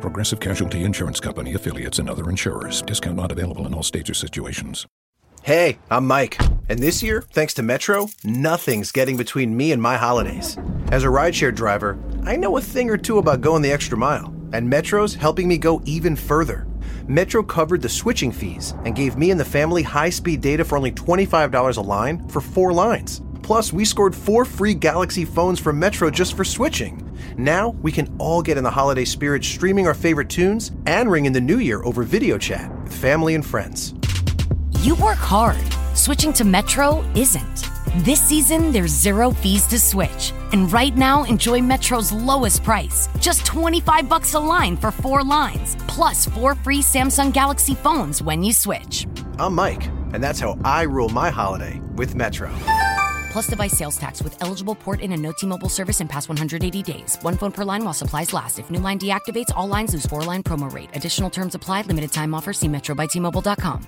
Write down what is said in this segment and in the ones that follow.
Progressive Casualty Insurance Company affiliates and other insurers. Discount not available in all states or situations. Hey, I'm Mike, and this year, thanks to Metro, nothing's getting between me and my holidays. As a rideshare driver, I know a thing or two about going the extra mile, and Metro's helping me go even further. Metro covered the switching fees and gave me and the family high speed data for only $25 a line for four lines. Plus, we scored four free Galaxy phones from Metro just for switching. Now, we can all get in the holiday spirit streaming our favorite tunes and ring in the new year over video chat with family and friends. You work hard. Switching to Metro isn't. This season, there's zero fees to switch. And right now, enjoy Metro's lowest price. Just 25 bucks a line for four lines, plus four free Samsung Galaxy phones when you switch. I'm Mike, and that's how I rule my holiday with Metro plus device sales tax with eligible port in and no T-Mobile service in past 180 days. One phone per line while supplies last. If new line deactivates, all lines lose four line promo rate. Additional terms apply. Limited time offer. See Metro by T-Mobile.com.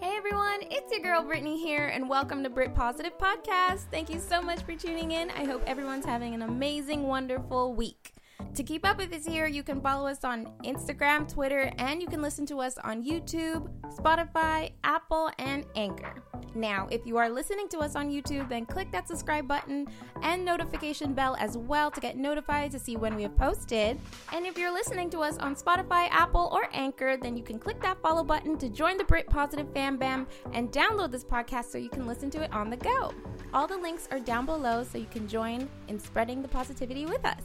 Hey everyone, it's your girl Brittany here, and welcome to Britt Positive Podcast. Thank you so much for tuning in. I hope everyone's having an amazing, wonderful week. To keep up with us here, you can follow us on Instagram, Twitter, and you can listen to us on YouTube, Spotify, Apple, and Anchor. Now, if you are listening to us on YouTube, then click that subscribe button and notification bell as well to get notified to see when we have posted. And if you're listening to us on Spotify, Apple, or Anchor, then you can click that follow button to join the Britt Positive Fam Bam and download this podcast so you can listen to it on the go. All the links are down below so you can join in spreading the positivity with us.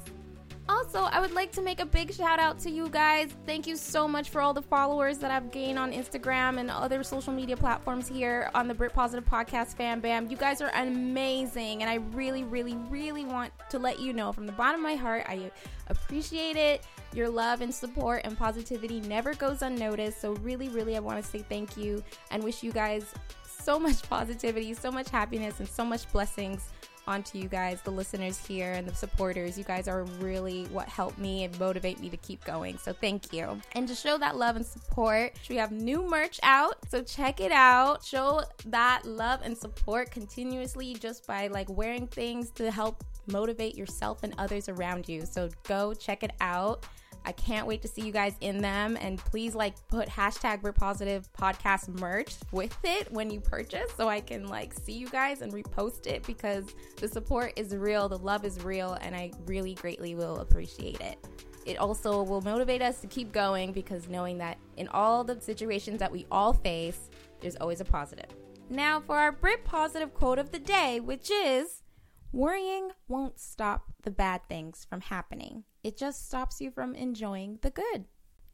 Also, I would like to make a big shout out to you guys. Thank you so much for all the followers that I've gained on Instagram and other social media platforms here on the Britt Positive Podcast Fam Bam. You guys are amazing, and I really, really, really want to let you know from the bottom of my heart, I appreciate it. Your love and support and positivity never goes unnoticed. So, really, really, I want to say thank you and wish you guys so much positivity, so much happiness, and so much blessings onto you guys, the listeners here and the supporters. You guys are really what help me and motivate me to keep going. So thank you. And to show that love and support, we have new merch out. So check it out. Show that love and support continuously just by like wearing things to help motivate yourself and others around you. So go check it out. I can't wait to see you guys in them. And please like put hashtag Britt Positive podcast merch with it when you purchase so I can like see you guys and repost it because the support is real, the love is real, and I really greatly will appreciate it. It also will motivate us to keep going because knowing that in all the situations that we all face, there's always a positive. Now, for our Britt Positive quote of the day, which is Worrying won't stop the bad things from happening. It just stops you from enjoying the good.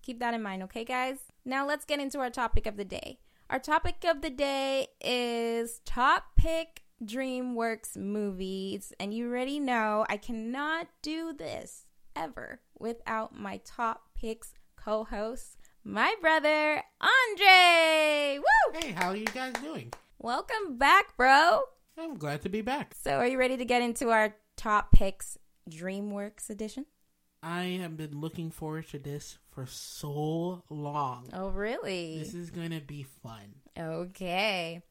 Keep that in mind, okay, guys? Now let's get into our topic of the day. Our topic of the day is top pick DreamWorks movies. And you already know I cannot do this ever without my top picks co host, my brother, Andre. Woo! Hey, how are you guys doing? Welcome back, bro. I'm glad to be back. So, are you ready to get into our top picks DreamWorks edition? I have been looking forward to this for so long. Oh, really? This is going to be fun. Okay.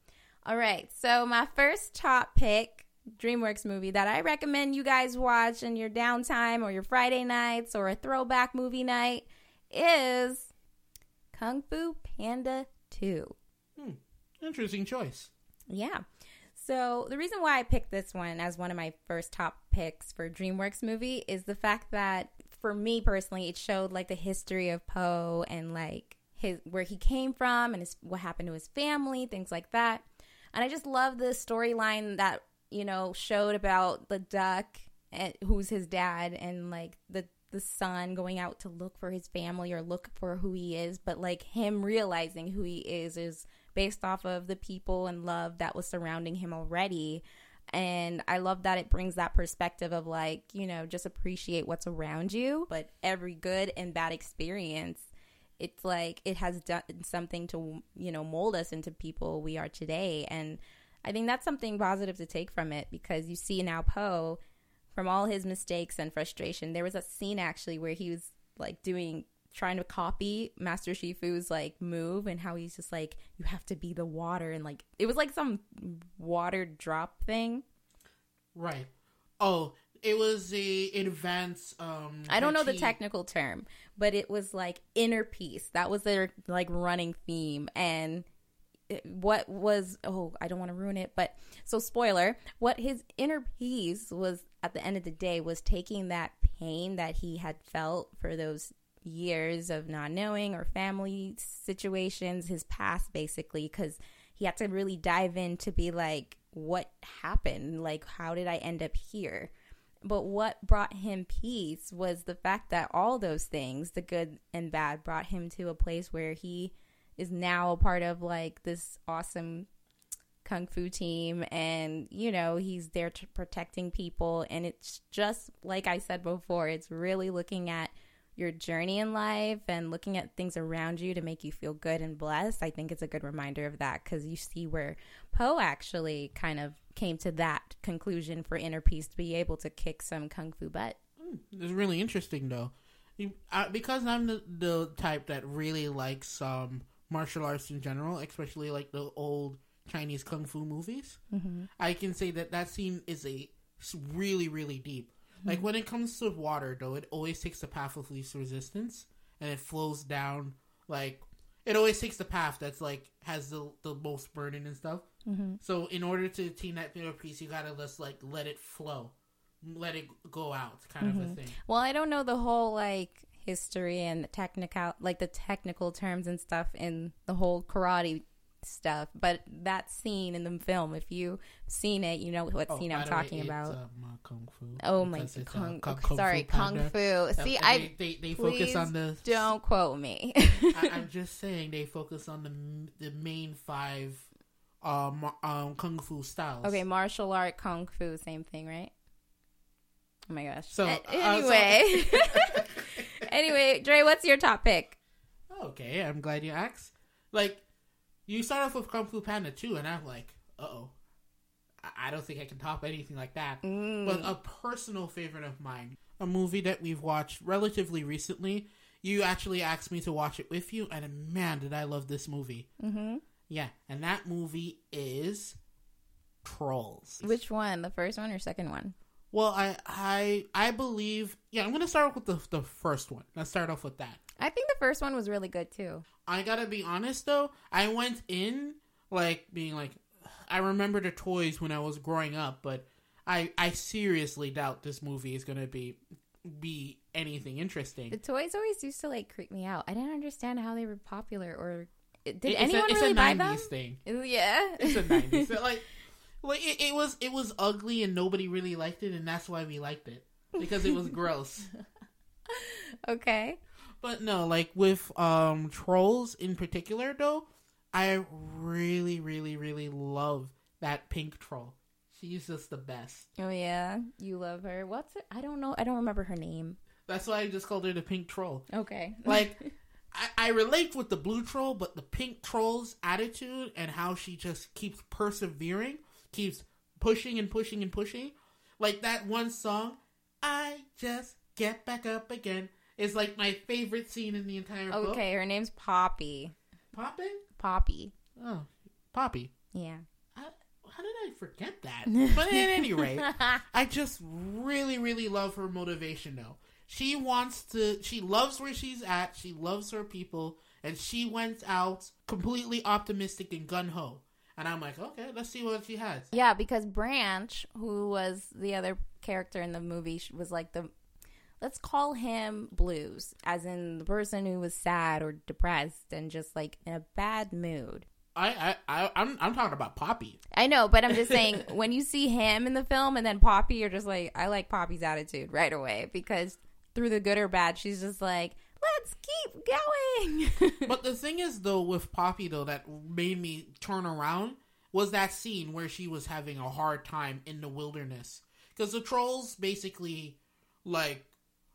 All right. So, my first top pick DreamWorks movie that I recommend you guys watch in your downtime or your Friday nights or a throwback movie night is Kung Fu Panda 2. Hmm. Interesting choice. Yeah. So, the reason why I picked this one as one of my first top picks for DreamWorks movie is the fact that for me personally, it showed like the history of Po and like his where he came from and his what happened to his family, things like that. And I just love the storyline that, you know, showed about the duck and who's his dad and like the the son going out to look for his family or look for who he is, but like him realizing who he is is based off of the people and love that was surrounding him already. And I love that it brings that perspective of like, you know, just appreciate what's around you, but every good and bad experience it's like it has done something to you know mold us into people we are today. And i think that's something positive to take from it because you see now Po from all his mistakes and frustration there was a scene actually where he was like doing trying to copy master shifu's like move and how he's just like you have to be the water and like it was like some water drop thing Right. Oh, it was the advanced. Um, I don't know the technical term, but it was like inner peace. That was their like running theme. And what was oh, I don't want to ruin it, but so spoiler, what his inner peace was at the end of the day was taking that pain that he had felt for those years of not knowing or family situations, his past basically, because he had to really dive in to be like, what happened? Like, how did I end up here? But what brought him peace was the fact that all those things, the good and bad, brought him to a place where he is now a part of like this awesome kung fu team and you know he's there to protecting people and it's just like i said before it's really looking at your journey in life and looking at things around you to make you feel good and blessed i think it's a good reminder of that because you see where Po actually kind of came to that conclusion for inner peace to be able to kick some kung fu butt It's really interesting though, You- uh, because I'm the the type that really likes um martial arts in general, especially like the old Chinese kung fu movies. Mm-hmm. I can say that that scene is a really really deep. Like when it comes to water, though, it always takes the path of least resistance, and it flows down. Like it always takes the path that's like has the the most burden and stuff. Mm-hmm. So in order to attain that inner peace, you gotta just like let it flow, let it go out, kind of a thing. Well, I don't know the whole like history and the technical like the technical terms and stuff in the whole karate stuff, but that scene in the film, if you've seen it, you know what Oh, scene I'm way, talking about. um, kung fu. oh my uh, kung, Kung- Kung sorry, Fu kung fu. See, I they, they, they focus on the don't quote me. I, I'm just saying they focus on the the main five um um kung fu styles. okay, martial art, kung fu, same thing, right? Oh my gosh. So, A- uh, so- anyway, anyway, Dre, what's your top pick? Okay, I'm glad you asked. Like, you start off with Kung Fu Panda 2, and I'm like, uh oh. I don't think I can top anything like that. Mm. But a personal favorite of mine, a movie that we've watched relatively recently. You actually asked me to watch it with you, and man, did I love this movie. Mm-hmm. Yeah, and that movie is Trolls. Which one? The first one or second one? Well, I I I believe. Yeah, I'm gonna start off with the the first one. Let's start off with that. I think the first one was really good too. I gotta be honest though. I went in like being like, I remember the toys when I was growing up, but I I seriously doubt this movie is gonna be be anything interesting. The toys always used to like creep me out. I didn't understand how they were popular or did It- it's anyone a, it's really a buy 90s them? thing. Yeah. It's a 90s. So, like, like it, it was it was ugly and nobody really liked it, and that's why we liked it because it was gross. okay. But no, like with um trolls in particular though, I really, really, really love that pink troll. She's just the best. Oh yeah, you love her. What's it? I don't know. I don't remember her name. That's why I just called her the pink troll. Okay. Like I, I relate with the blue troll, but the pink troll's attitude and how she just keeps persevering, keeps pushing and pushing and pushing. Like that one song, I just get back up again, is like my favorite scene in the entire book. okay, her name's Poppy. Poppy? Poppy. Oh, Poppy. Yeah. I, how did I forget that? but at any rate, I just really, really love her motivation though. She wants to, she loves where she's at, she loves her people, and she went out completely optimistic and gun ho. And I'm like, okay, let's see what she has. Yeah, because Branch, who was the other character in the movie, was like the let's call him blues, as in the person who was sad or depressed and just like in a bad mood. I, I, I I'm, I'm talking about Poppy. I know, but I'm just saying when you see him in the film and then Poppy, you're just like, I like Poppy's attitude right away because through the good or bad, she's just like, let's keep going. But the thing is, though, with Poppy, though, that made me turn around was that scene where she was having a hard time in the wilderness. Because the trolls basically, like,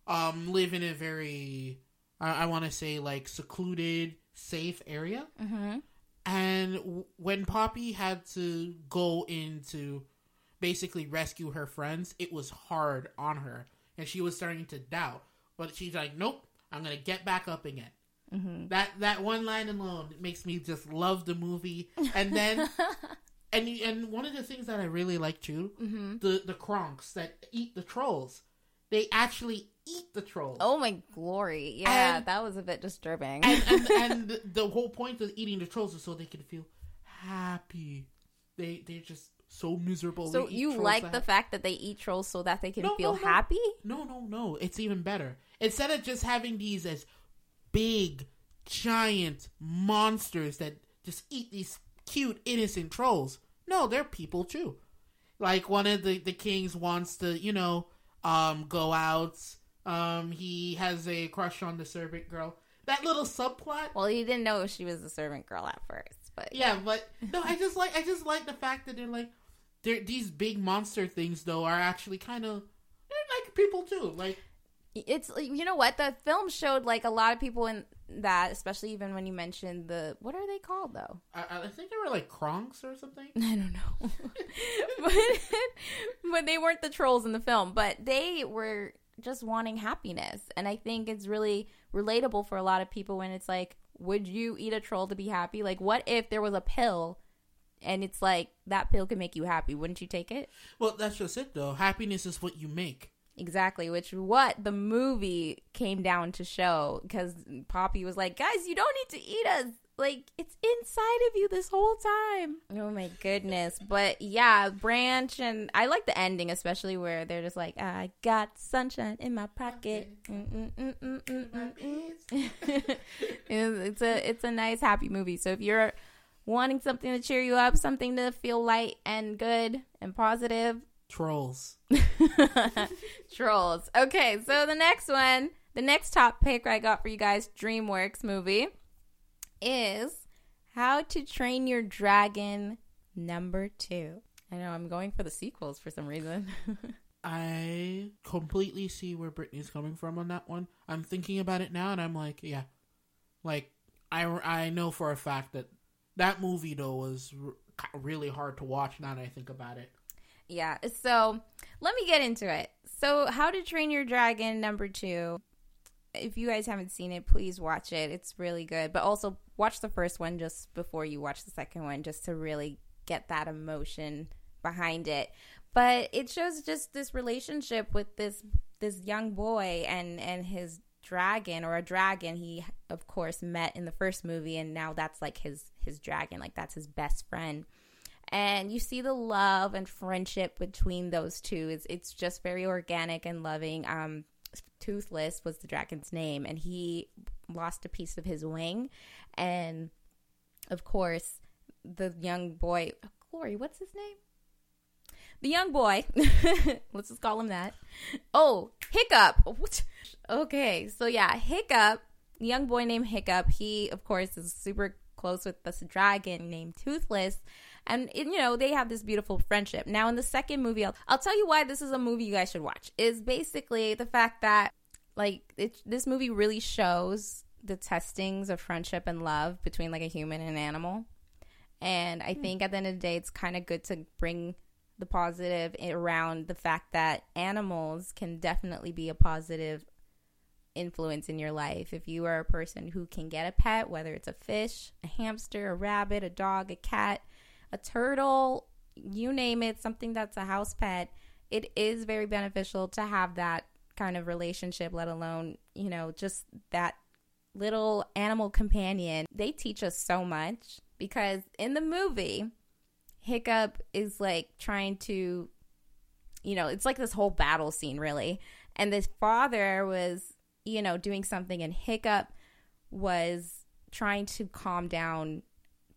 um, live in a very I, I want to say like secluded, safe area. Mm-hmm. And w- when Poppy had to go into basically rescue her friends, it was hard on her, and she was starting to doubt. But she's like, "Nope, I'm gonna get back up again." Mm-hmm. That that one line alone makes me just love the movie. And then, and and one of the things that I really like too, mm-hmm. the the Kronks that eat the trolls, they actually eat the trolls. Oh my glory! Yeah, and, that was a bit disturbing. And and, and the whole point of eating the trolls is so they can feel happy. They they're just so miserable. So you like the fact that they eat trolls so that they can no, feel no, no. happy? No, no, no. It's even better. Instead of just having these as big, giant monsters that just eat these cute, innocent trolls. No, they're people too. Like one of the, the kings wants to, you know, um, go out. Um, he has a crush on the servant girl. That little subplot. Well, he didn't know she was the servant girl at first, but yeah, but no, I just like I just like the fact that they're like they're these big monster things though are actually kind of like people too. Like it's you know what? The film showed like a lot of people in that especially even when you mentioned the what are they called though? I, I think they were like kronks or something. I don't know. But, but they weren't the trolls in the film but they were just wanting happiness. And i think it's really relatable for a lot of people when it's like would you eat a troll to be happy? Like what if there was a pill and it's like that pill can make you happy? Wouldn't you take it? Well that's just it though. Happiness is what you make Exactly, which what the movie came down to show because Poppy was like, "Guys, you don't need to eat us. Like it's inside of you this whole time." Oh my goodness! But yeah, Branch and I like the ending, especially where they're just like, "I got sunshine in my pocket." it's a it's a nice happy movie. So if you're wanting something to cheer you up, something to feel light and good and positive, Trolls. Trolls. Okay, so the next one, the next top pick I got for you guys, DreamWorks movie, is How to Train Your Dragon number two. I know I'm going for the sequels for some reason. I completely see where Brittany's coming from on that one. I'm thinking about it now, and I'm like, yeah, like I I know for a fact that that movie though was really hard to watch. Now that I think about it, yeah. So let me get into it. So, How to Train Your Dragon number two. If you guys haven't seen it, please watch it. It's really good. But also watch the first one just before you watch the second one, just to really get that emotion behind it. But it shows just this relationship with this this young boy and and his dragon or a dragon he of course met in the first movie and now that's like his his dragon like that's his best friend and you see the love and friendship between those two. It's it's just very organic and loving. Um, Toothless was the dragon's name, and he lost a piece of his wing, and of course, the young boy, Glory, what's his name? The young boy, let's just call him that. Oh, Hiccup. Okay, so yeah, Hiccup, young boy named Hiccup. He, of course, is super close with this dragon named Toothless and you know they have this beautiful friendship. Now in the second movie, I'll, I'll tell you why this is a movie you guys should watch. Is basically the fact that like it, this movie really shows the testings of friendship and love between like a human and an animal. And I hmm. think at the end of the day, it's kind of good to bring the positive around the fact that animals can definitely be a positive influence in your life. If you are a person who can get a pet, whether it's a fish, a hamster, a rabbit, a dog, a cat, a turtle, you name it, something that's a house pet, it is very beneficial to have that kind of relationship, let alone, you know, just that little animal companion. They teach us so much because in the movie, Hiccup is like trying to, you know, it's like this whole battle scene, really. And this father was, you know, doing something, and Hiccup was trying to calm down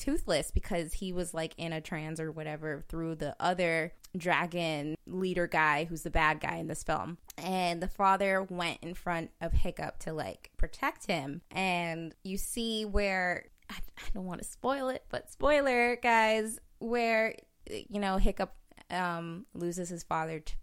toothless because he was like in a trance or whatever through the other dragon leader guy who's the bad guy in this film. And the father went in front of Hiccup to like protect him. And you see where I, I don't want to spoil it, but spoiler, guys, where you know Hiccup um, loses his father t- from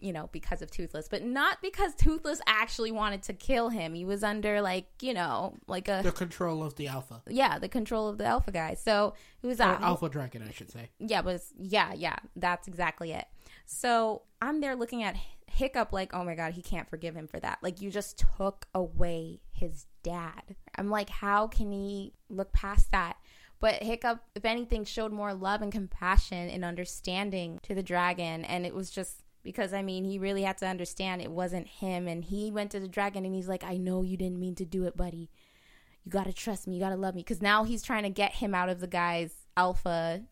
you know, because of Toothless, but not because Toothless actually wanted to kill him. He was under like, you know, like a The control of the alpha. yeah, the control of the alpha guy. So who was that? Uh, alpha dragon, I should say. Yeah, was yeah, yeah, that's exactly it. So I'm there looking at Hiccup like, oh my god, he can't forgive him for that. Like you just took away his dad. I'm like, how can he look past that? But Hiccup, if anything, showed more love and compassion and understanding to the dragon, and it was just because I mean, he really had to understand it wasn't him, and he went to the dragon and he's like, I know you didn't mean to do it, buddy. You gotta trust me. You gotta love me, because now he's trying to get him out of the guy's alpha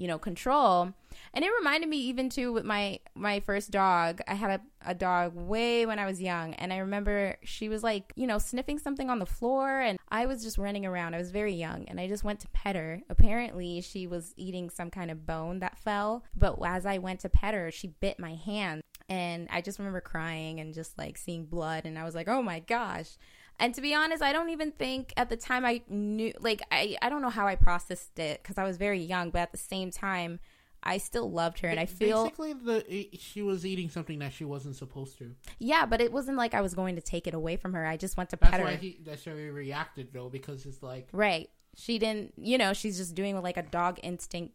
you know control. And it reminded me even too with my my first dog. I had a, a dog way when i was young and i remember she was like you know sniffing something on the floor and i was just running around. I was very young and i just went to pet her. Apparently she was eating some kind of bone that fell but as i went to pet her she bit my hand and i just remember crying and just like seeing blood and i was like oh my gosh and to be honest, I don't even think at the time I knew, like, I, I don't know how I processed it because I was very young, but at the same time, I still loved her. And I feel, basically the she was eating something that she wasn't supposed to. yeah, but it wasn't like I was going to take it away from her. I just went to That's pet why her. he that's why he reacted though because it's like Right. She didn't, you know, she's just doing what like a dog instinct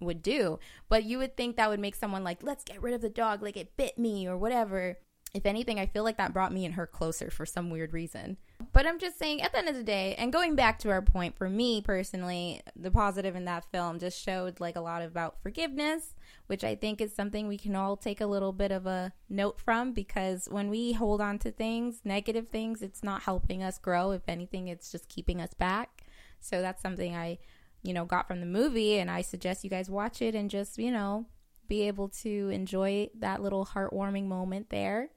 would do. But you would think that would make someone like, let's get rid of the dog, like it bit me or whatever. If anything, I feel like that brought me and her closer for some weird reason. But I'm just saying, at the end of the day, and going back to our point, for me personally, the positive in that film just showed like a lot about forgiveness, which I think is something we can all take a little bit of a note from because when we hold on to things, negative things, it's not helping us grow. If anything, it's just keeping us back. So that's something I, you know, got from the movie, and I suggest you guys watch it and just, you know, be able to enjoy that little heartwarming moment there.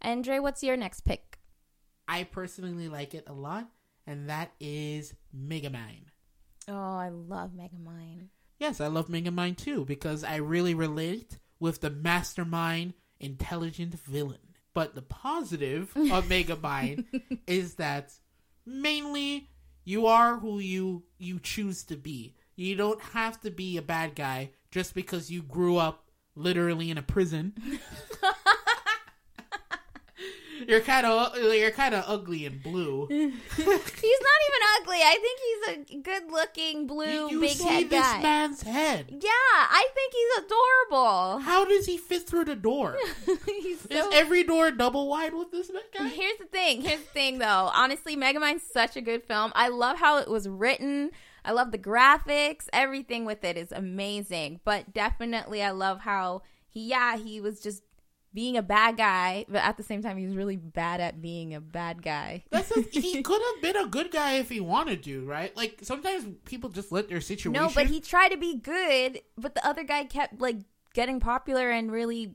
And Dre, what's your next pick? I personally like it a lot, and that is Megamind. Oh, I love Megamind. Yes, I love Megamind too because I really relate with the mastermind, intelligent villain. But the positive of Megamind is that mainly you are who you you choose to be. You don't have to be a bad guy just because you grew up literally in a prison. you're kind of you're kind of ugly and blue. He's not even ugly. I think he's a good-looking blue you big see head this guy. man's head. Yeah, I think he's adorable. How does he fit through the door? he's Is every door double wide with this guy? Here's the thing. Here's the thing, though. Honestly, Megamind's such a good film. I love how it was written. I love the graphics. Everything with it is amazing. But definitely, I love how he, yeah, he was just being a bad guy, but at the same time, he was really bad at being a bad guy. That's a, he could have been a good guy if he wanted to, right? Like sometimes people just let their situation. No, but he tried to be good, but the other guy kept like getting popular and really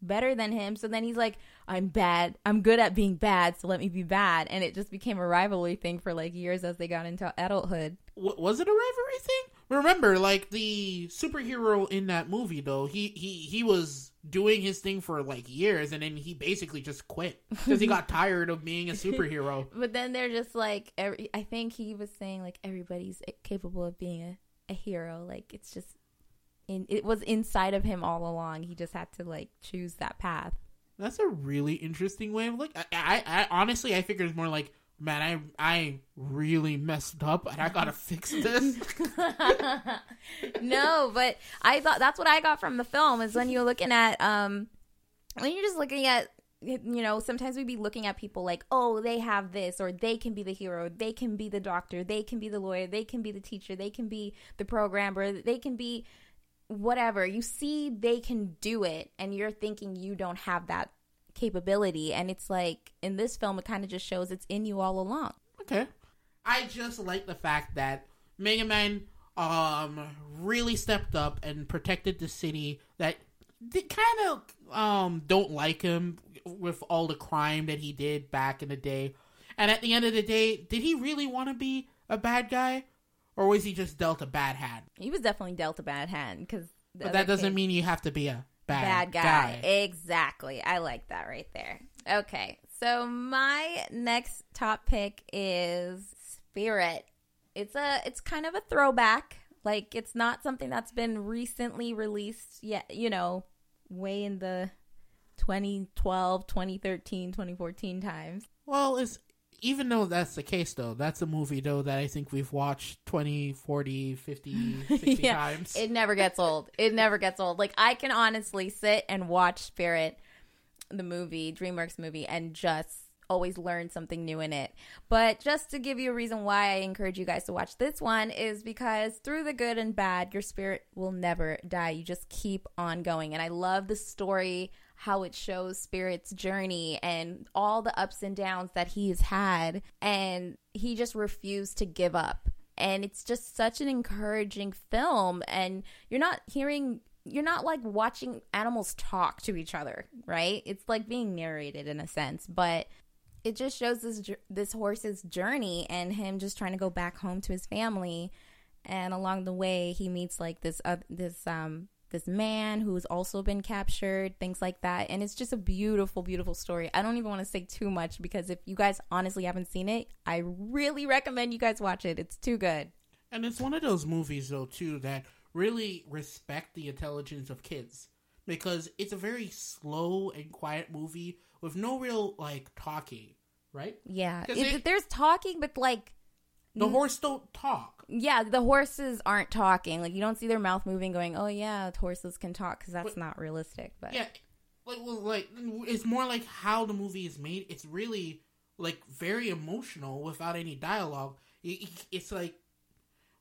better than him. So then he's like, I'm bad. I'm good at being bad, so let me be bad. And it just became a rivalry thing for like years as they got into adulthood. W- was it a rivalry thing? Remember, like the superhero in that movie, though he he he was doing his thing for like years, and then he basically just quit because he got tired of being a superhero. But then they're just like, every, I think he was saying like everybody's capable of being a, a hero. Like it's just, in, it was inside of him all along. He just had to like choose that path. That's a really interesting way of look. I, I, I honestly, I figure it's more like, man, I I really messed up, and I gotta fix this. no, but I thought that's what I got from the film is when you're looking at um when you're just looking at you know sometimes we'd be looking at people like oh they have this or they can be the hero they can be the doctor they can be the lawyer they can be the teacher they can be the programmer they can be whatever you see they can do it and you're thinking you don't have that capability and it's like in this film it kind of just shows it's in you all along Okay. I just like the fact that Mega Man um really stepped up and protected the city that they kind of um don't like him with all the crime that he did back in the day. And at the end of the day, did he really want to be a bad guy or was he just dealt a bad hand? he was definitely dealt a bad hand because But that doesn't mean you have to be a bad, bad guy. Exactly. I like that right there. Okay. So my next top pick is Spirit. It's a it's kind of a throwback. Like it's not something that's been recently released yet, you know, way in the 2012, 2013, 2014 times. Well, it's even though that's the case though, that's a movie though that I think we've watched 20, 40, 50, 60 Yeah, times. It never gets old. It never gets old. Like I can honestly sit and watch Spirit, the movie, DreamWorks movie, and just always learn something new in it. But just to give you a reason why I encourage you guys to watch this one is because through the good and bad, your spirit will never die. You just keep on going. And I love the story how it shows Spirit's journey and all the ups and downs that he's had and he just refused to give up. And it's just such an encouraging film and you're not hearing you're not like watching animals talk to each other right? It's like being narrated in a sense but it just shows this this horse's journey and him just trying to go back home to his family. And along the way he meets like this uh, this um this man who's also been captured things like that and it's just a beautiful beautiful story i don't even want to say too much because if you guys honestly haven't seen it i really recommend you guys watch it it's too good And it's one of those movies, though, too, that really respect the intelligence of kids because it's a very slow and quiet movie with no real like talking, right? Yeah. it, it- there's talking but like The mm. horse don't talk. yeah the horses aren't talking like you don't see their mouth moving going oh yeah horses can talk because that's But- not realistic but Yeah, like well, like it's more like how the movie is made. It's really like very emotional without any dialogue. It, it- it's like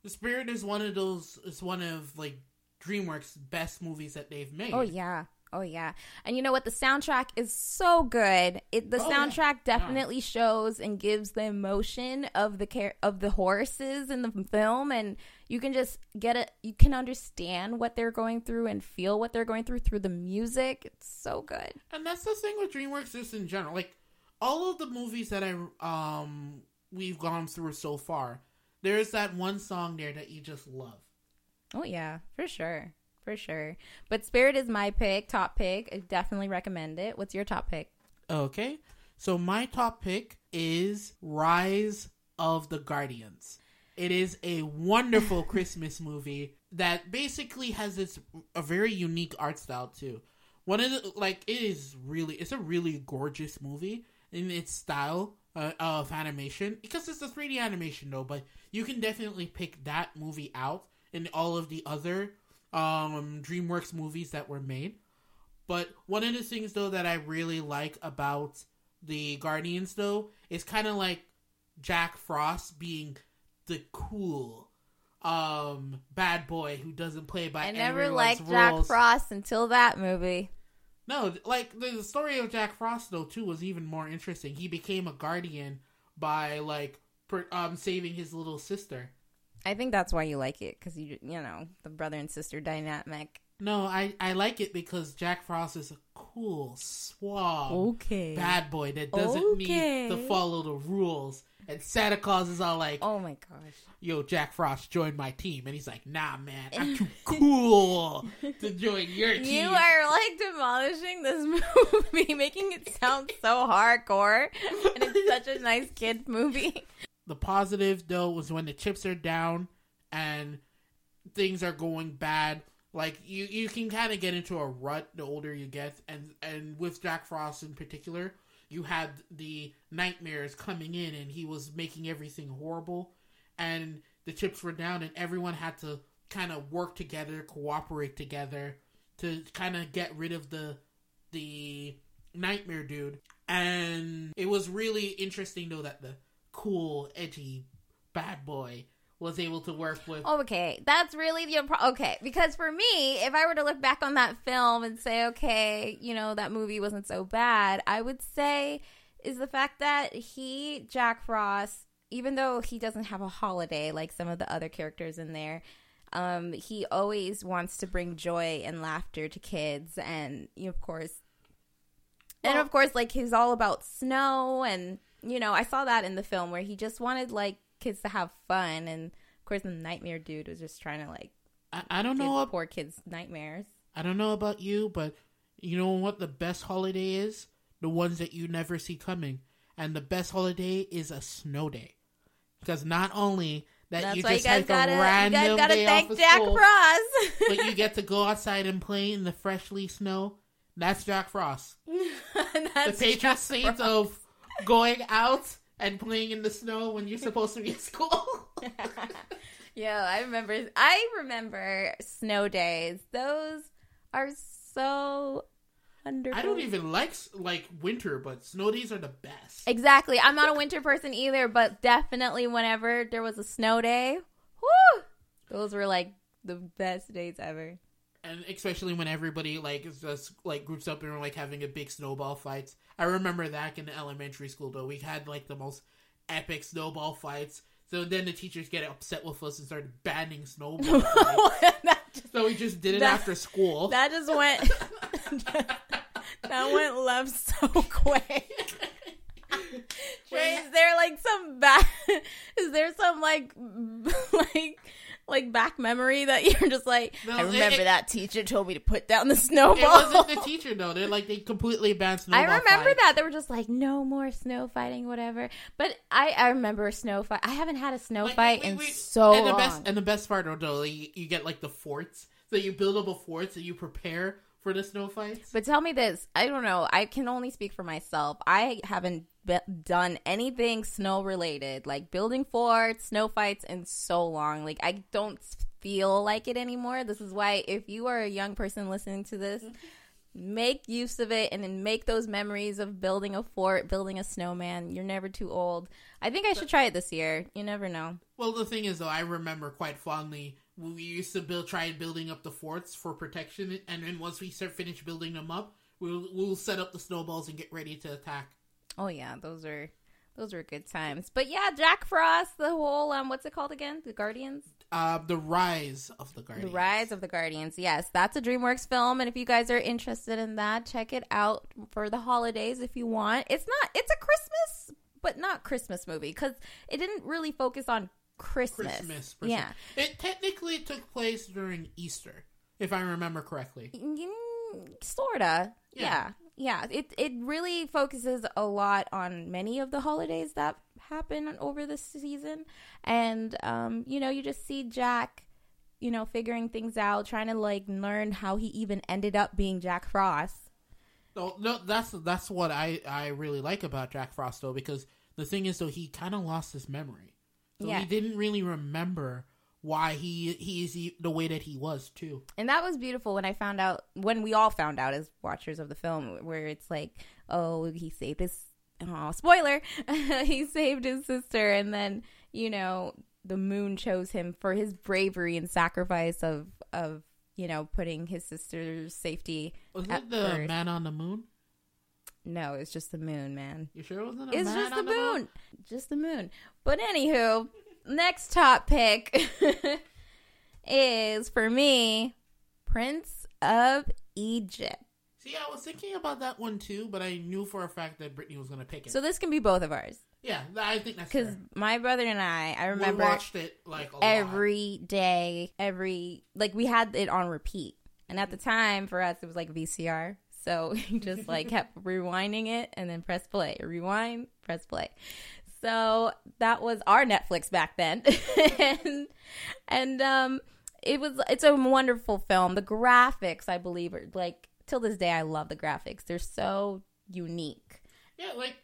the Spirit is one of those. It's one of like DreamWorks' best movies that they've made. Oh yeah. Oh yeah. And you know what? The soundtrack is so good. It the Oh, yeah. soundtrack definitely shows and gives the emotion of the care of the horses in the film and you can just get it you can understand what they're going through and feel what they're going through through the music. It's so good. And that's the thing with DreamWorks just in general. Like all of the movies that I um we've gone through so far, there's that one song there that you just love. Oh yeah, for sure. For sure. But Spirit is my pick, top pick. I definitely recommend it. What's your top pick? Okay. So my top pick is Rise of the Guardians. It is a wonderful Christmas movie that basically has this a very unique art style too. One of the like it is really it's a really gorgeous movie in its style uh, of animation because it's a 3D animation though, but you can definitely pick that movie out in all of the other um DreamWorks movies that were made. But one of the things though that I really like about the Guardians though is kind of like Jack Frost being the cool um bad boy who doesn't play by I never liked Jack. Frost until that movie. No, like the story of Jack Frost though too was even more interesting. He became a guardian by like per, um saving his little sister. I think that's why you like it because you you know the brother and sister dynamic. No, I I like it because Jack Frost is a cool, suave, Okay. bad boy that doesn't Okay. need to follow the rules. And Santa Claus is all like, Oh my gosh. "Yo, Jack Frost, join my team," and he's like, "Nah, man, I'm too cool to join your team." You are like demolishing this movie, making it sound so hardcore, and it's such a nice kid movie. The positive though was when the chips are down and things are going bad. Like you, you can kind of get into a rut the older you get, and and with Jack Frost in particular, you had the nightmares coming in, and he was making everything horrible, and the chips were down, and everyone had to kind of work together, cooperate together to kind of get rid of the the nightmare dude. And it was really interesting though that the cool, edgy bad boy was able to work with. Okay, that's really the impro- okay because for me, if I were to look back on that film and say, okay, you know that movie wasn't so bad, I would say is the fact that he Jack Frost, even though he doesn't have a holiday like some of the other characters in there. Um, he always wants to bring joy and laughter to kids, and you know, of course, and of course, like he's all about snow, and you know, I saw that in the film where he just wanted like kids to have fun, and of course, the nightmare dude was just trying to like I, I don't know. poor kids nightmares. I don't know about you, but you know what the best holiday is? The ones that you never see coming. And the best holiday is a snow day. Because not only that That's you you just guys take gotta, a you random guys gotta day thank off of Jack school, Frost. but you get to go outside and play in the freshly snow. That's Jack Frost. That's the patron saint of going out and playing in the snow when you're supposed to be at school. Yeah, I remember. I remember snow days. Those are so wonderful. I don't even like like winter, but snow days are the best. Exactly. I'm not a winter person either, but definitely whenever there was a snow day, whoo, those were like the best days ever. And especially when everybody like is just like groups up and we're like having a big snowball fights. I remember that in elementary school though. We had like the most epic snowball fights. So then the teachers get upset with us and started banning snowball. just, so we just did it That- after school. that just went. that went left so quick. Dre, is there like some bad? Is there some like like like back memory that you're just like? No, I remember it- that teacher told me to put down the snowball. it wasn't the teacher though. They're like they completely banned snowball. I remember fights. that they were just like no more snow fighting, whatever. But I I remember a snow fight. I haven't had a snow Like, fight we- in so and the long. best and the best part though, like, you, you get like the forts. So you build up a fort so you prepare for the snow fights. But tell me this, I don't know. I can only speak for myself. I haven't be- done anything snow related, like building forts, snow fights, in so long. Like I don't feel like it anymore. This is why, if you are a young person listening to this. Mm-hmm. Make use of it and then make those memories of building a fort, building a snowman. You're never too old. I think I should try it this year. You never know. Well, the thing is, though, I remember quite fondly we used to build, try building up the forts for protection, and then once we start finish building them up, we'll we'll set up the snowballs and get ready to attack. Oh yeah, those are those were good times. But yeah, Jack Frost, the whole um, what's it called again? The Guardians. Uh, the rise of the Guardians. The Rise of the Guardians. Yes, that's a DreamWorks film, and if you guys are interested in that, check it out for the holidays if you want. It's not. It's a Christmas, but not Christmas movie because it didn't really focus on Christmas. Christmas. per Yeah. It technically took place during Easter, if I remember correctly. Mm, sorta. Yeah. Yeah. yeah. It it really focuses a lot on many of the holidays that happen over this season, and um, you know, you just see Jack, you know, figuring things out, trying to like learn how he even ended up being Jack Frost. No, no, that's that's what I I really like about Jack Frost though, because the thing is though he kind of lost his memory, so Yeah. he didn't really remember why he he is the way that he was too. And that was beautiful when I found out, when we all found out as watchers of the film, where it's like, oh, he saved his, oh, spoiler, he saved his sister. And then, you know, the moon chose him for his bravery and sacrifice of, of, you know, putting his sister's safety Was it the first. man on the moon? No, it's just the moon, man. You sure it wasn't a It's man just the on moon. Just the moon. But anywho, next top pick is for me Prince of Egypt. See, I was thinking about that one too, but I knew for a fact that Brittany was going to pick it. So this can be both of ours. yeah, I think that's Because my brother and I, I remember We watched it like a lot. every day, every like we had it on repeat. And at the time for us, it was like VCR. So we just like kept rewinding it and then press play, rewind, press play. So that was our Netflix back then, and and um, it was it's a wonderful film. The graphics, I believe, are like till this day, I love the graphics. They're so unique. Yeah, like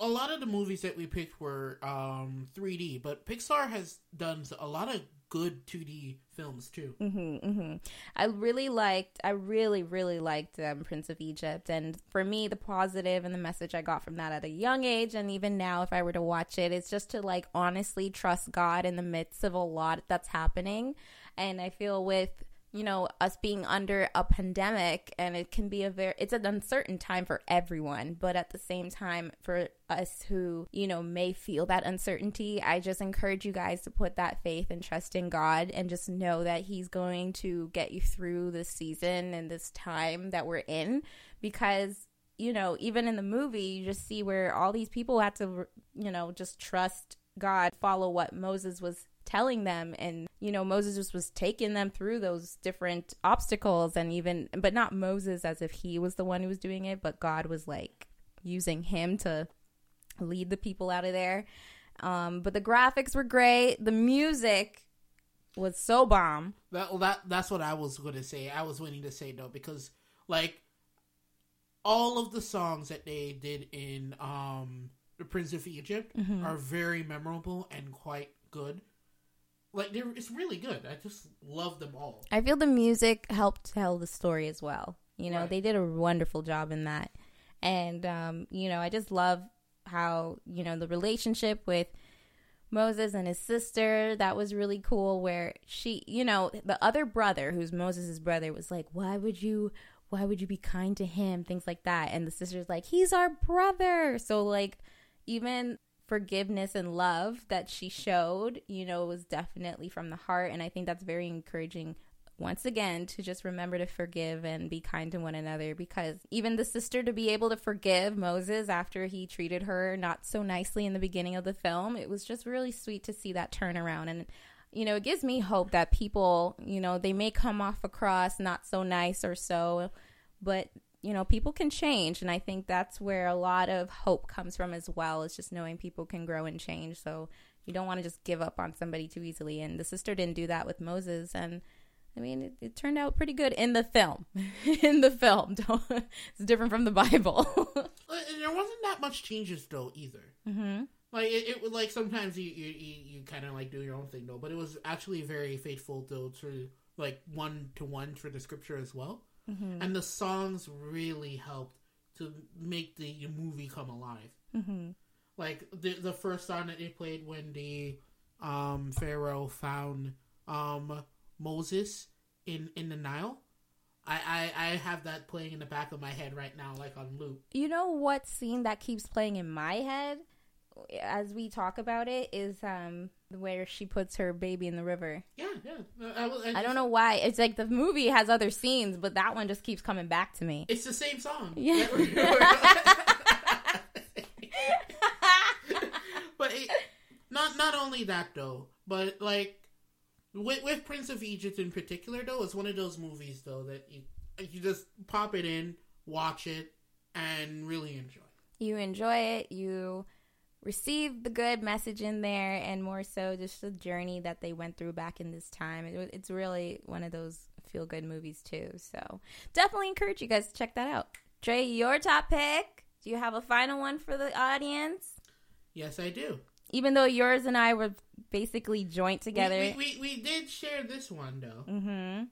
a lot of the movies that we picked were um 3D, but Pixar has done a lot of good 2D films too. hmm hmm I really liked, I really, really liked um, Prince of Egypt. And for me, the positive and the message I got from that at a young age, and even now, if I were to watch it, it's just to like honestly trust God in the midst of a lot that's happening. And I feel with, you know, us being under a pandemic, and it can be a very, it's an uncertain time for everyone. But at the same time, for us who, you know, may feel that uncertainty, I just encourage you guys to put that faith and trust in God and just know that He's going to get you through this season and this time that we're in because. You know, even in the movie, you just see where all these people had to, you know, just trust God, follow what Moses was telling them and you know Moses just was taking them through those different obstacles and even but not Moses as if he was the one who was doing it but God was like using him to lead the people out of there um but the graphics were great the music was so bomb That well, that that's what I was going to say. I was waiting to say though because like all of the songs that they did in um the Prince of Egypt Mm-hmm. are very memorable and quite good. Like they're it's really good. I just love them all. I feel the music helped tell the story as well. You know, Right. they did a wonderful job in that. And um, you know, I just love how, you know, the relationship with Moses and his sister, that was really cool where she, you know, the other brother who's Moses's brother was like, "Why would you why would you be kind to him?" things like that. And the sister's like, "He's our brother." So like even forgiveness and love that she showed, you know, was definitely from the heart. And I think that's very encouraging once again to just remember to forgive and be kind to one another because even the sister to be able to forgive Moses after he treated her not so nicely in the beginning of the film, it was just really sweet to see that turnaround. And, you know, it gives me hope that people, you know, they may come off across not so nice or so, but you know, people can change. And I think that's where a lot of hope comes from as well. It's just knowing people can grow and change. So you don't want to just give up on somebody too easily. And the sister didn't do that with Moses. And I mean, it, it turned out pretty good in the film. in the film. Don't, it's different from the Bible. Uh, there wasn't that much changes though either. mm-hmm. Like it, it was like sometimes you you, you, you kind of like do your own thing though, but it was actually very faithful though to like one to one for the scripture as well. Mm-hmm. And the songs really helped to make the movie come alive. Mm-hmm. Like the the first song that they played when the um Pharaoh found um Moses in in the Nile. I, I, I have that playing in the back of my head right now, like on loop. You know what scene that keeps playing in my head as we talk about it is um where she puts her baby in the river. Yeah, yeah. I, was- I don't know why. It's like the movie has other scenes, but that one just keeps coming back to me. It's the same song. Yeah. but it, not not only that though, but like with, with Prince of Egypt in particular though, it's one of those movies though that you you just pop it in, watch it, and really enjoy. You enjoy it, you receive the good message in there, and more so just the journey that they went through back in this time. It, it's really one of those feel good movies too. So definitely encourage you guys to check that out. Dre, your top pick. Do you have a final one for the audience? Yes, I do. Even though yours and I were basically joint together. We, we, we, we did share this one though, mm-hmm.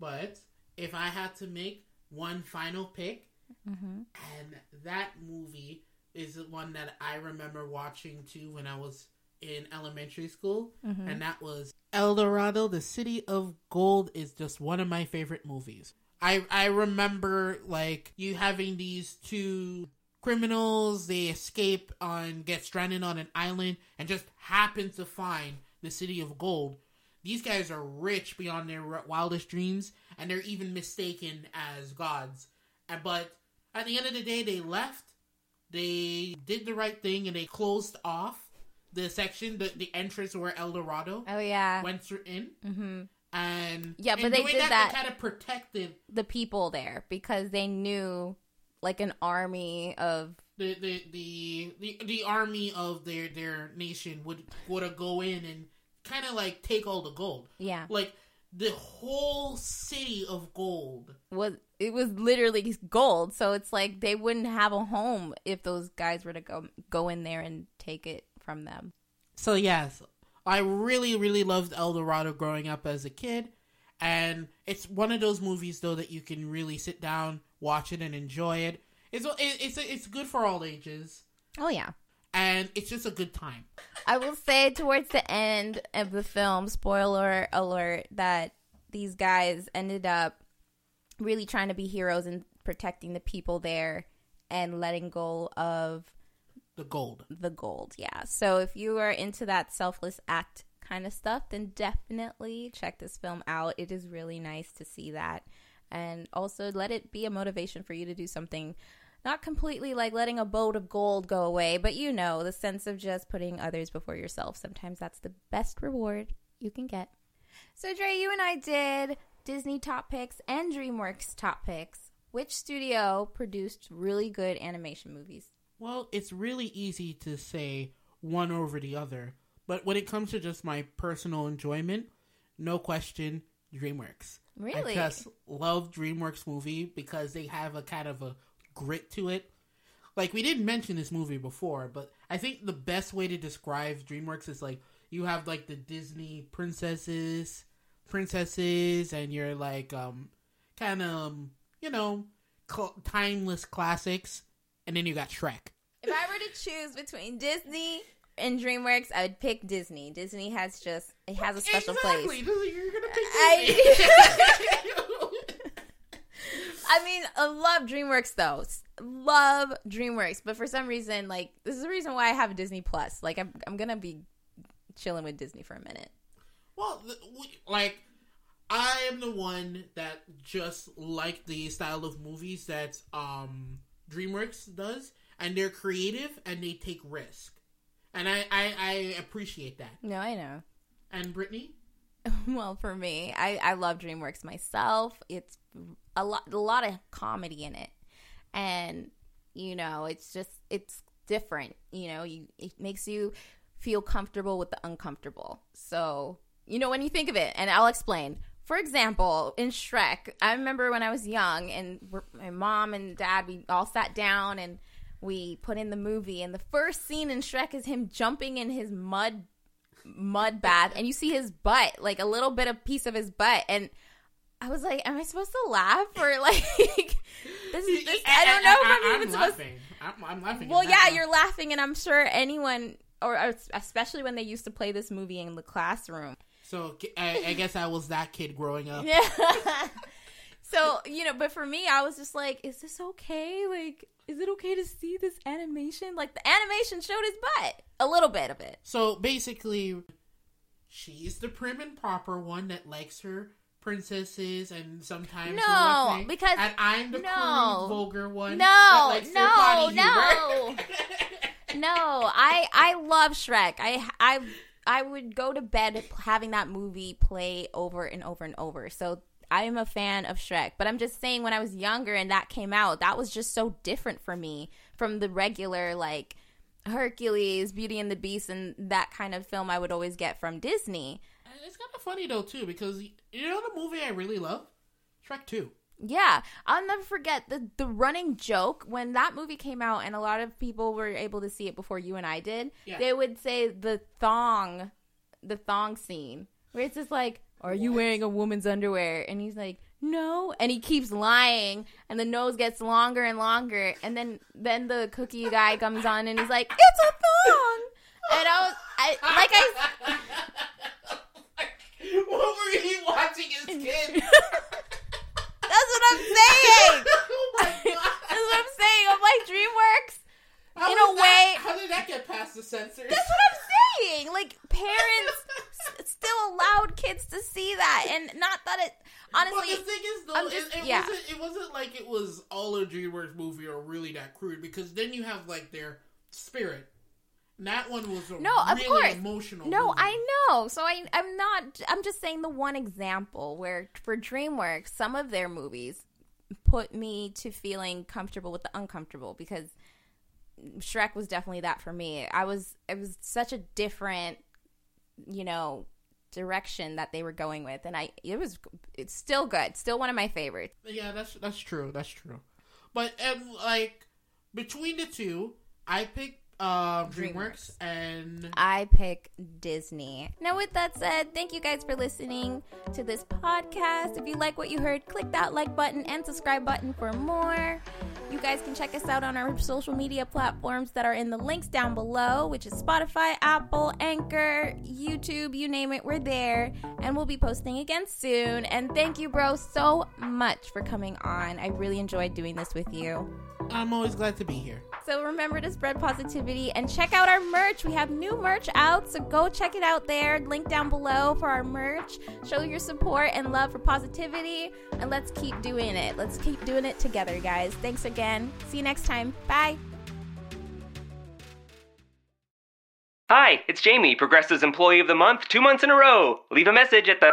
but if I had to make one final pick, Mm-hmm. and that movie is one that I remember watching too when I was in elementary school, Mm-hmm. and that was El Dorado, the City of Gold, is just one of my favorite movies. I I remember like you having these two criminals, they escape on get stranded on an island and just happen to find the City of Gold. These guys are rich beyond their wildest dreams, and they're even mistaken as gods. And- But at the end of the day, they left. They did the right thing, and they closed off the section, the, the entrance where El Dorado Oh yeah, went through in. mm-hmm. And Yeah, but in they did that, that- They kind of protected the people there because they knew like an army of the the the the, the army of their their nation would would go in and kind of like take all the gold. yeah Like the whole city of gold. was it was literally gold. So it's like they wouldn't have a home if those guys were to go go in there and take it from them. So yes, I really really loved El Dorado growing up as a kid, and it's one of those movies though that you can really sit down, watch it, and enjoy it. It's it's it's good for all ages, Oh yeah. and it's just a good time. I will say towards the end of the film, spoiler alert, that these guys ended up really trying to be heroes and protecting the people there and letting go of The gold. the gold. Yeah. So if you are into that selfless act kind of stuff, then definitely check this film out. It is really nice to see that. And also let it be a motivation for you to do something not completely like letting a boat of gold go away, but you know, the sense of just putting others before yourself. Sometimes that's the best reward you can get. So Dre, you and I did Disney top picks and DreamWorks top picks. Which studio produced really good animation movies? Well, it's really easy to say one over the other, but when it comes to just my personal enjoyment, no question, DreamWorks. Really? I just love DreamWorks movie because they have a kind of a grit to it. Like we didn't mention this movie before, but I think the best way to describe DreamWorks is like you have like the Disney princesses, princesses, and you're like um kind of you know cl- timeless classics, and then you got Shrek. If I were to choose between Disney and DreamWorks, I would pick Disney. Disney has just it has a special exactly. place. You're gonna pick I- Disney. I mean, I love DreamWorks though. Love DreamWorks, but for some reason, like this is the reason why I have Disney Plus. Like I'm, I'm gonna be chilling with Disney for a minute. Well, we- like I am the one that just like the style of movies that um DreamWorks does, and they're creative and they take risk, and I I, I appreciate that. No, I know. And Brittany, Well, for me, I, I love DreamWorks myself. It's a lot, a lot of comedy in it, and you know, it's just it's different. You know, you it makes you feel comfortable with the uncomfortable. So you know, when you think of it, and I'll explain. For example, in Shrek, I remember when I was young, and my mom and dad, we all sat down and we put in the movie, and the first scene in Shrek is him jumping in his mud mud bath and you see his butt like a little bit of piece of his butt and i was like am i supposed to laugh or like this is this i don't know if i'm, I, even am supposed laughing. I'm, I'm laughing. well yeah you're laughing and i'm sure anyone or, or especially when they used to play this movie in the classroom So I, I guess I was that kid growing up. yeah so you know but for me i was just like is this okay like is it okay to see this animation like the animation showed his butt a little bit of it So basically, she's the prim and proper one that likes her princesses and sometimes No, because- and I'm the no. crude, vulgar one. No, that likes their no, no. No, I I love Shrek. I I I would go to bed having that movie play over and over and over. So I am a fan of Shrek, but I'm just saying when I was younger and that came out, that was just so different for me from the regular like Hercules, Beauty and the Beast and that kind of film I would always get from Disney. it's kind of funny though too because you know the movie I really love, Shrek Two. Yeah, I'll never forget the the running joke when that movie came out, and a lot of people were able to see it before you and I did. Yeah. They would say the thong, the thong scene, where it's just like, "Are you wearing a woman's underwear?" And he's like, "No," and he keeps lying, and the nose gets longer and longer, and then then the cookie guy comes on, and he's like, "It's a thong," and I was, I like I. Oh what were you watching as kid? That's what I'm saying. oh my That's what I'm saying. I'm like DreamWorks. How in a that- way- how did that get past the censors? That's what I'm saying. Like parents s- still allowed kids to see that, and not that it honestly. But the thing is, though, just- it, it yeah. wasn't. It wasn't like it was all a DreamWorks movie or really that crude because then you have like their spirit. And that one was No, of course. emotional. no, movie. I know. So I, I'm not. I'm just saying the one example where for DreamWorks, some of their movies put me to feeling comfortable with the uncomfortable because Shrek was definitely that for me. I was. It was such a different, you know, direction that they were going with, and I. It was. It's still good. Still one of my favorites. Yeah, that's that's true. That's true. But um, like between the two, I picked uh, DreamWorks, DreamWorks. and I pick Disney. Now, with that said, thank you guys for listening to this podcast. If you like what you heard, click that like button and subscribe button for more. You guys can check us out on our social media platforms that are in the links down below, which is Spotify, Apple, Anchor, YouTube, you name it, we're there. And we'll be posting again soon. And thank you, bro, so much for coming on. I really enjoyed doing this with you. I'm always glad to be here. So remember to spread positivity and check out our merch. We have new merch out, so go check it out there. Link down below for our merch. Show your support and love for positivity, and let's keep doing it. Let's keep doing it together, guys. Thanks again. See you next time. Bye. Hi, it's Jamie, Progressive's Employee of the Month, two months in a row. Leave a message at the.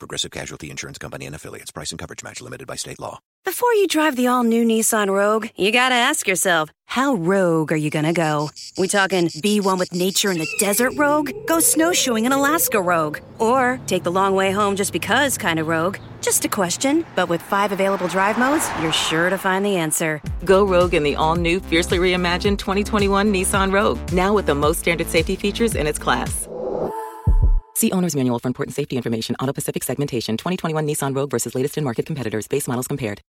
Progressive Casualty Insurance Company and affiliates. Price and coverage match limited by state law. Before you drive the all new Nissan Rogue, you gotta ask yourself, how rogue are you gonna go? We talking be one with nature in the desert rogue? Go snowshoeing in Alaska rogue? Or take the long way home just because kind of rogue? Just a question, but with five available drive modes, you're sure to find the answer. Go rogue in the all new, fiercely reimagined 2021 Nissan Rogue, now with the most standard safety features in its class. See Owner's Manual for important safety information. AutoPacific segmentation 2021 Nissan Rogue versus latest in market competitors. Base models compared.